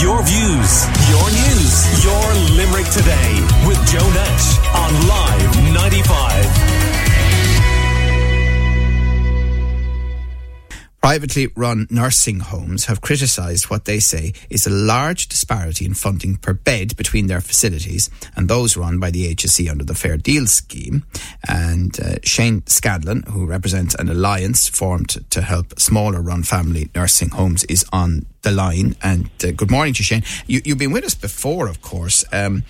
Your views, your news, your Limerick today with Joe Nash on Live 95. Privately run nursing homes have criticised what they say is a large disparity in funding per bed between their facilities and those run by the HSE under the Fair Deal scheme. And uh, Shane Scanlon, who represents an alliance formed to help smaller run family nursing homes, is on the line. And uh, good morning to Shane. You, have been with us before, of course. Um,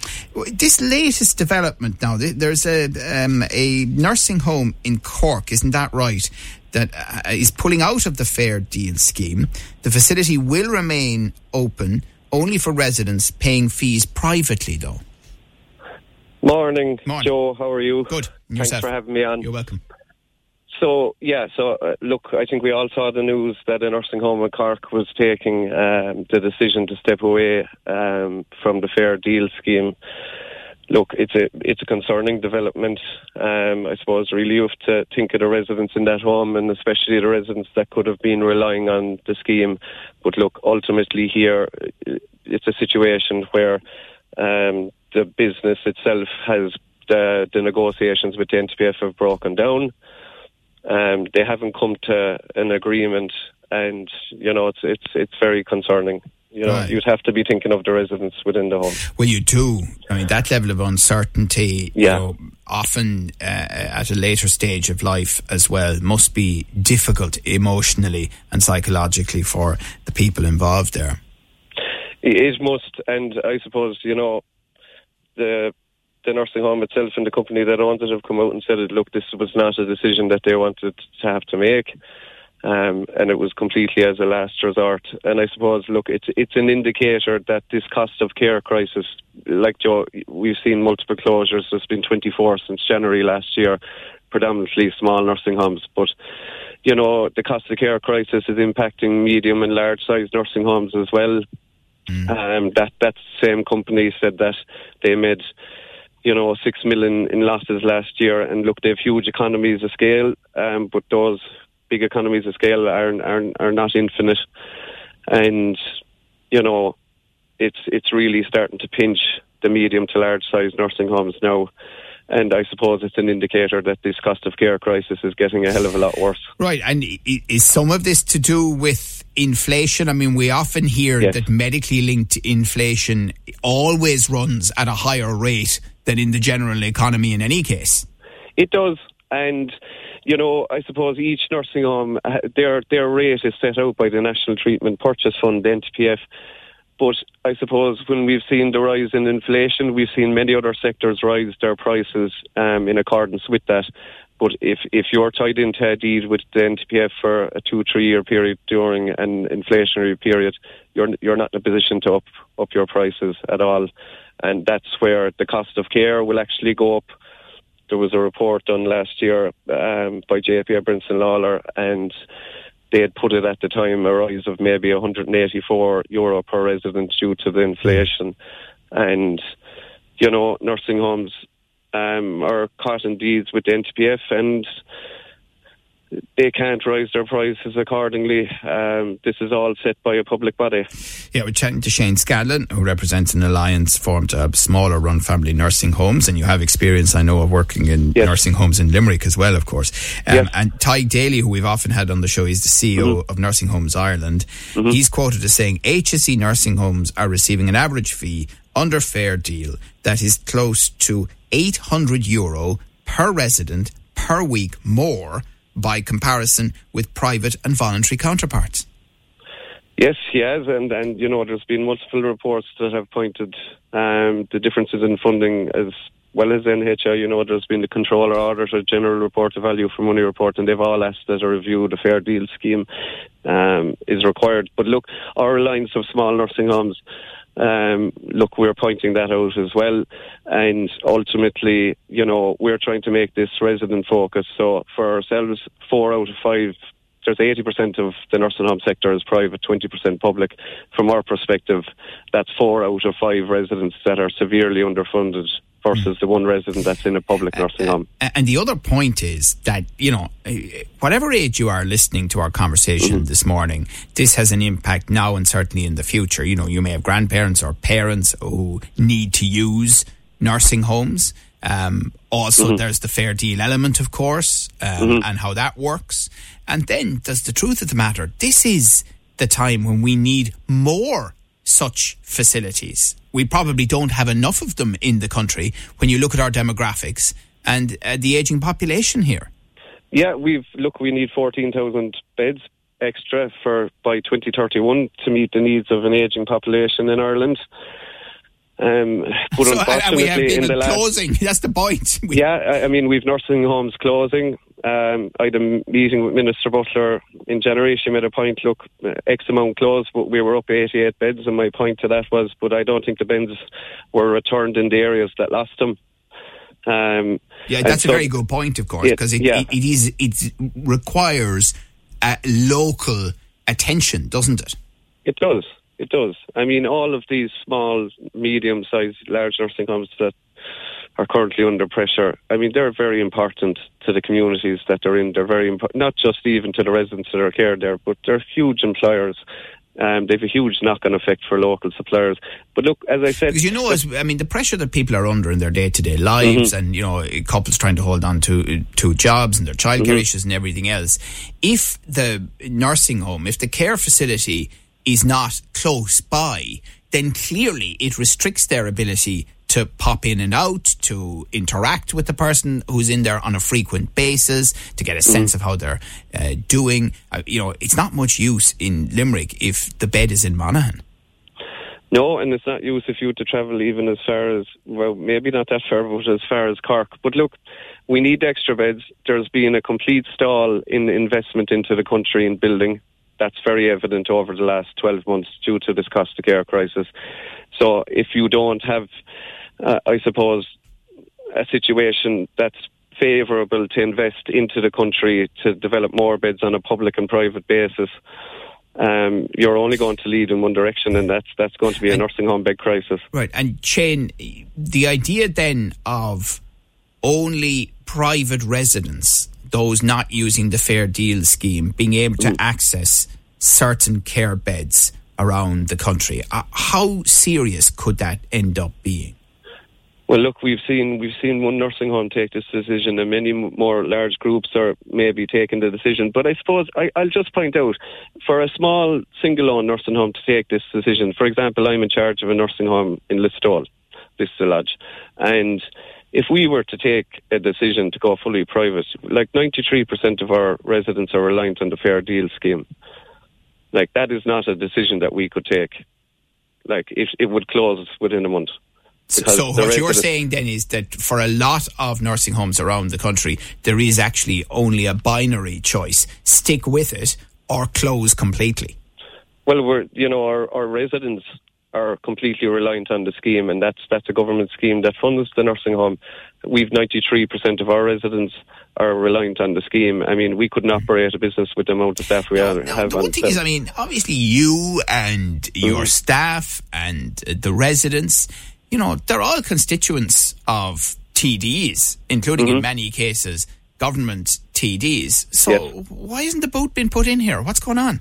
this latest development now, there's a, um, a nursing home in Cork, isn't that right? that uh, is pulling out of the fair deal scheme. The facility will remain open only for residents paying fees privately, though. Morning, Morning. Joe. How are you? Good. Thanks Yourself? for having me on. You're welcome. So yeah, so uh, look, I think we all saw the news that a nursing home in Cork was taking um, the decision to step away um, from the fair deal scheme look, it's a it's a concerning development. Um, I suppose really you have to think of the residents in that home, and especially the residents that could have been relying on the scheme. But look, ultimately here, it's a situation where um, the business itself has the, the negotiations with the NTPF have broken down. Um, they haven't come to an agreement, and you know it's it's it's very concerning. You know, Right. you'd have to be thinking of the residents within the home. Well, you do. I mean, that level of uncertainty, Yeah. you know, often uh, at a later stage of life as well, must be difficult emotionally and psychologically for the people involved there. It must, and I suppose you know the the nursing home itself and the company that owns it have come out and said, "Look, this was not a decision that they wanted to have to make." Um, and it was completely as a last resort. And I suppose, look, it's it's an indicator that this cost of care crisis, like Joe, we've seen multiple closures. There's been 24 since January last year, predominantly small nursing homes. But you know, the cost of care crisis is impacting medium and large sized nursing homes as well. Um, that that same company said that they made, you know, six million in losses last year, and look, they have huge economies of scale, um, but those big economies of scale are are are not infinite, and you know, it's it's really starting to pinch the medium to large sized nursing homes now. And I suppose it's an indicator that this cost of care crisis is getting a hell of a lot worse. Right. And is some of this to do with inflation? I mean, we often hear Yes. that medically linked inflation always runs at a higher rate than in the general economy in any case. It does, and you know, I suppose each nursing home uh, their their rate is set out by the National Treatment Purchase Fund, the NTPF. But I suppose when we've seen the rise in inflation, we've seen many other sectors rise their prices um, in accordance with that. But if if you're tied into a deed with the NTPF for a two three year period during an inflationary period, you're you're not in a position to up up your prices at all, and that's where the cost of care will actually go up there was a report done last year um, by JP Abramson Lawler, and they had put it at the time a rise of maybe 184 euro per resident due to the inflation. And, you know, nursing homes um, are caught in deeds with the NTPF and they can't rise their prices accordingly. Um, this is all set by a public body. Yeah, we're chatting to Shane Scanlon, who represents an alliance formed to help smaller run family nursing homes. And you have experience, I know, of working in Yes. nursing homes in Limerick as well, of course. Um, Yes. And Tadhg Daly, who we've often had on the show, he's the CEO of Nursing Homes Ireland. He's quoted as saying HSE nursing homes are receiving an average fee under fair deal that is close to 800 euro per resident per week more by comparison with private and voluntary counterparts. Yes, he has, and and you know, there's been multiple reports that have pointed um, the differences in funding as well as NHI. You know, there's been the controller auditor general report of value for money report, and they've all asked that a review of the fair deal scheme um, is required. But look, our alliance of small nursing homes. Um, look, we're pointing that out as well, and ultimately, you know, we're trying to make this resident focused. So for ourselves, four out of five there's 80% of the nursing home sector is private, 20% public. From our perspective, that's four out of five residents that are severely underfunded versus the one resident that's in a public nursing home. And the other point is that, you know, whatever age you are listening to our conversation mm-hmm. this morning, this has an impact now and certainly in the future. You know, you may have grandparents or parents who need to use nursing homes. Um, also, mm-hmm. there's the fair deal element, of course, um, mm-hmm. and how that works. And then there's the truth of the matter. This is the time when we need more such facilities. We probably don't have enough of them in the country when you look at our demographics and uh, the aging population here. Yeah, we've look. We need fourteen thousand beds extra for by 2031 to meet the needs of an aging population in Ireland. Um, but so, unfortunately, we have been in the closing. Last, That's the point. We, yeah, I mean, we've nursing homes closing. Um, I had a meeting with Minister Butler in January. She made a point, look, X amount closed, but we were up 88 beds. And my point to that was, but I don't think the beds were returned in the areas that lost them. Um, yeah, that's so, a very good point, of course, because it, yeah. it, it is it requires a local attention, doesn't it? It does. It does. I mean, all of these small, medium-sized, large nursing homes that are currently under pressure. I mean, they're very important to the communities that they're in. They're very important, not just even to the residents that are cared there, but they're huge employers. Um, they have a huge knock-on effect for local suppliers. But look, as I said, because you know, as, I mean, the pressure that people are under in their day-to-day lives, mm-hmm. and you know, couples trying to hold on to to jobs and their childcare mm-hmm. issues and everything else. If the nursing home, if the care facility is not close by, then clearly it restricts their ability to pop in and out, to interact with the person who's in there on a frequent basis, to get a mm. sense of how they're uh, doing. Uh, you know, it's not much use in Limerick if the bed is in Monaghan. No, and it's not use if you were to travel even as far as, well, maybe not that far, but as far as Cork. But look, we need extra beds. There's been a complete stall in investment into the country in building that's very evident over the last 12 months due to this cost of care crisis. So if you don't have, uh, I suppose, a situation that's favourable to invest into the country to develop more beds on a public and private basis, um, you're only going to lead in one direction, and that's that's going to be a nursing home bed crisis. Right, and Shane, the idea then of only private residents those not using the fair deal scheme being able to mm. access certain care beds around the country. Uh, how serious could that end up being? Well, look, we've seen we've seen one nursing home take this decision, and many more large groups are maybe taking the decision. But I suppose I, will just point out for a small single-owned nursing home to take this decision. For example, I'm in charge of a nursing home in Listowel, Vista Lodge, and if we were to take a decision to go fully private, like 93% of our residents are reliant on the fair deal scheme. Like that is not a decision that we could take. Like it, it would close within a month. So what you're saying then is that for a lot of nursing homes around the country, there is actually only a binary choice: stick with it or close completely. Well, we're you know our, our residents are completely reliant on the scheme, and that's that's a government scheme that funds the nursing home. We've 93% of our residents are reliant on the scheme. I mean, we couldn't operate a business with the amount of staff we no, have. No, the thing is, I mean, obviously you and your mm-hmm. staff and the residents, you know, they're all constituents of TDs, including mm-hmm. in many cases government TDs. So yes. why isn't the boat being put in here? What's going on?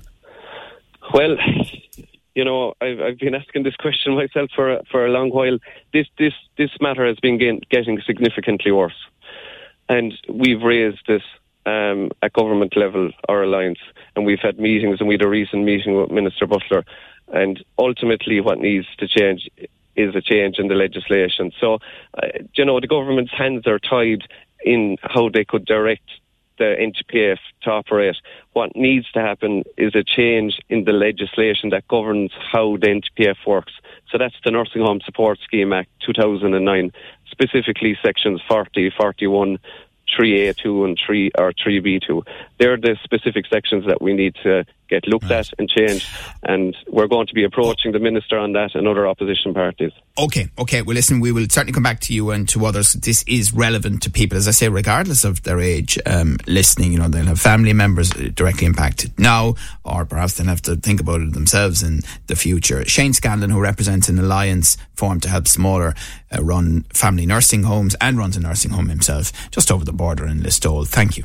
Well, you know, I've, I've been asking this question myself for for a long while. This this this matter has been getting significantly worse, and we've raised this um, at government level, our alliance, and we've had meetings, and we had a recent meeting with Minister Butler, and ultimately, what needs to change is a change in the legislation. So, uh, you know, the government's hands are tied in how they could direct the NTPF to operate. What needs to happen is a change in the legislation that governs how the NTPF works. So that's the Nursing Home Support Scheme Act 2009, specifically sections 40, 41, 3A2 and 3 or 3B2. They're the specific sections that we need to get looked right. at and changed. And we're going to be approaching the minister on that and other opposition parties. Okay, okay. Well, listen, we will certainly come back to you and to others. This is relevant to people, as I say, regardless of their age. Um, listening, you know, they'll have family members directly impacted now, or perhaps they'll have to think about it themselves in the future. Shane Scanlon, who represents an alliance formed to help smaller uh, run family nursing homes and runs a nursing home himself just over the border in Listowel. Thank you.